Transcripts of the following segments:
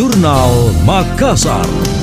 Jurnal Makassar.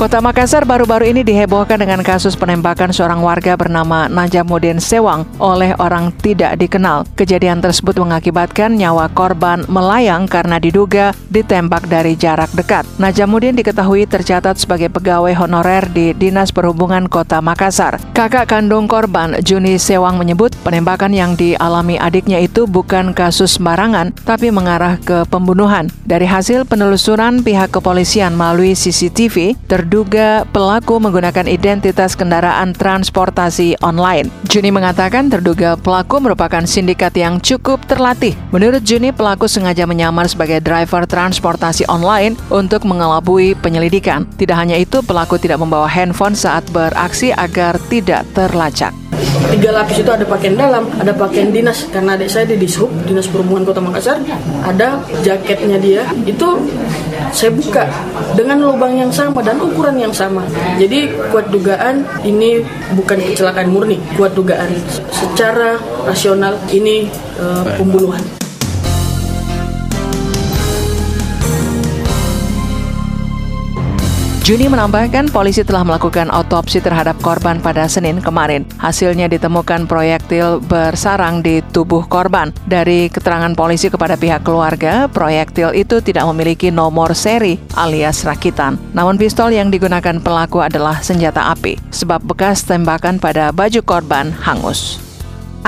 Kota Makassar baru-baru ini dihebohkan dengan kasus penembakan seorang warga bernama Najamuddin Sewang oleh orang tidak dikenal. Kejadian tersebut mengakibatkan nyawa korban melayang karena diduga ditembak dari jarak dekat. Najamuddin diketahui tercatat sebagai pegawai honorer di Dinas Perhubungan Kota Makassar. Kakak kandung korban, Juni Sewang menyebut penembakan yang dialami adiknya itu bukan kasus sembarangan, tapi mengarah ke pembunuhan. Dari hasil penelusuran pihak kepolisian melalui CCTV, ter terduga pelaku menggunakan identitas kendaraan transportasi online. Juni mengatakan terduga pelaku merupakan sindikat yang cukup terlatih. Menurut Juni, pelaku sengaja menyamar sebagai driver transportasi online untuk mengelabui penyelidikan. Tidak hanya itu, pelaku tidak membawa handphone saat beraksi agar tidak terlacak tiga lapis itu ada pakaian dalam, ada pakaian dinas karena adik saya di Dishub, Dinas Perhubungan Kota Makassar, ada jaketnya dia itu saya buka dengan lubang yang sama dan ukuran yang sama. Jadi kuat dugaan ini bukan kecelakaan murni, kuat dugaan secara rasional ini uh, pembunuhan. Juni menambahkan polisi telah melakukan autopsi terhadap korban pada Senin kemarin. Hasilnya ditemukan proyektil bersarang di tubuh korban. Dari keterangan polisi kepada pihak keluarga, proyektil itu tidak memiliki nomor seri alias rakitan. Namun pistol yang digunakan pelaku adalah senjata api, sebab bekas tembakan pada baju korban hangus.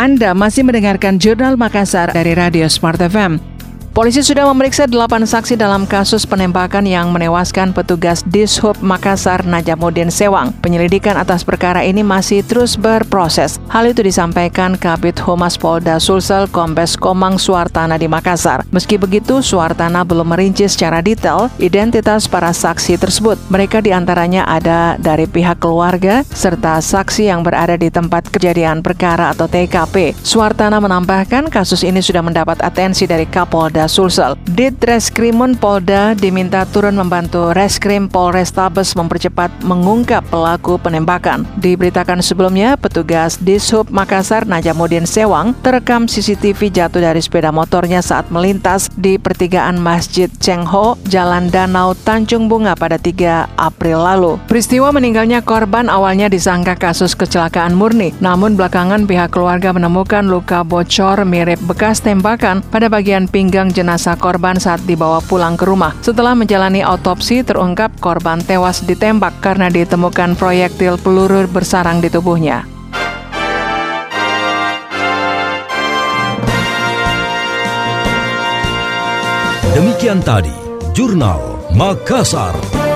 Anda masih mendengarkan Jurnal Makassar dari Radio Smart FM. Polisi sudah memeriksa delapan saksi dalam kasus penembakan yang menewaskan petugas Dishub Makassar Najamuddin Sewang. Penyelidikan atas perkara ini masih terus berproses. Hal itu disampaikan Kabit Humas Polda Sulsel Kombes Komang Suartana di Makassar. Meski begitu, Suartana belum merinci secara detail identitas para saksi tersebut. Mereka di antaranya ada dari pihak keluarga serta saksi yang berada di tempat kejadian perkara atau TKP. Suartana menambahkan kasus ini sudah mendapat atensi dari Kapolda Polda Sulsel. Ditreskrimun Polda diminta turun membantu Reskrim Polrestabes mempercepat mengungkap pelaku penembakan. Diberitakan sebelumnya, petugas Dishub Makassar Najamuddin Sewang terekam CCTV jatuh dari sepeda motornya saat melintas di pertigaan Masjid Cengho, Jalan Danau Tanjung Bunga pada 3 April lalu. Peristiwa meninggalnya korban awalnya disangka kasus kecelakaan murni, namun belakangan pihak keluarga menemukan luka bocor mirip bekas tembakan pada bagian pinggang jenazah korban saat dibawa pulang ke rumah. Setelah menjalani autopsi, terungkap korban tewas ditembak karena ditemukan proyektil peluru bersarang di tubuhnya. Demikian tadi, Jurnal Makassar.